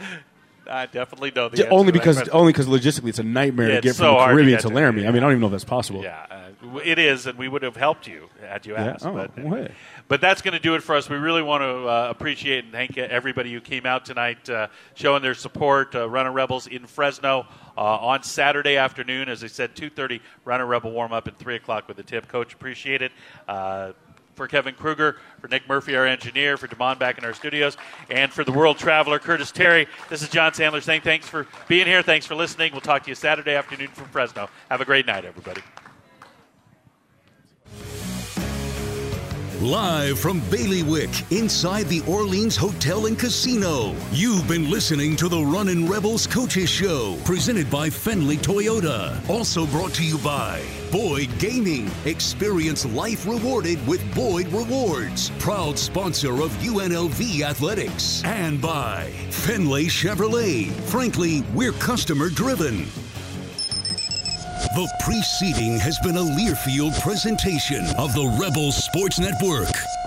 S3: <laughs>
S2: I definitely know the
S3: J-
S2: answer
S3: only
S2: to that
S3: because
S2: question.
S3: only because logistically it's a nightmare to
S2: it's
S3: get
S2: so
S3: from the
S2: hard to
S3: Caribbean
S2: get
S3: to
S2: to-
S3: Laramie. I mean, I don't even know if that's possible.
S2: Yeah, uh, it is, and we would have helped you had you asked.
S3: Oh,
S2: but,
S3: hey.
S2: but that's going to do it for us. We really want to uh, appreciate and thank everybody who came out tonight, uh, showing their support. Uh, Runnin' Rebels in Fresno uh, on Saturday afternoon, as I said, two thirty. Runnin' Rebel warm up at three o'clock with the tip. Coach, appreciate it. Uh, for Kevin Kruger, for Nick Murphy, our engineer, for Damon back in our studios, and for the world traveler, Curtis Terry. This is Jon Sandler saying thanks for being here. Thanks for listening. We'll talk to you Saturday afternoon from Fresno. Have a great night, everybody.
S1: Live from Bailiwick, inside the Orleans Hotel and Casino. You've been listening to the Runnin' Rebels Coaches Show, presented by Findlay Toyota. Also brought to you by Boyd Gaming. Experience life rewarded with Boyd Rewards. Proud sponsor of UNLV Athletics. And by Findlay Chevrolet. Frankly, we're customer driven. The preceding has been a Learfield presentation of the Rebel Sports Network.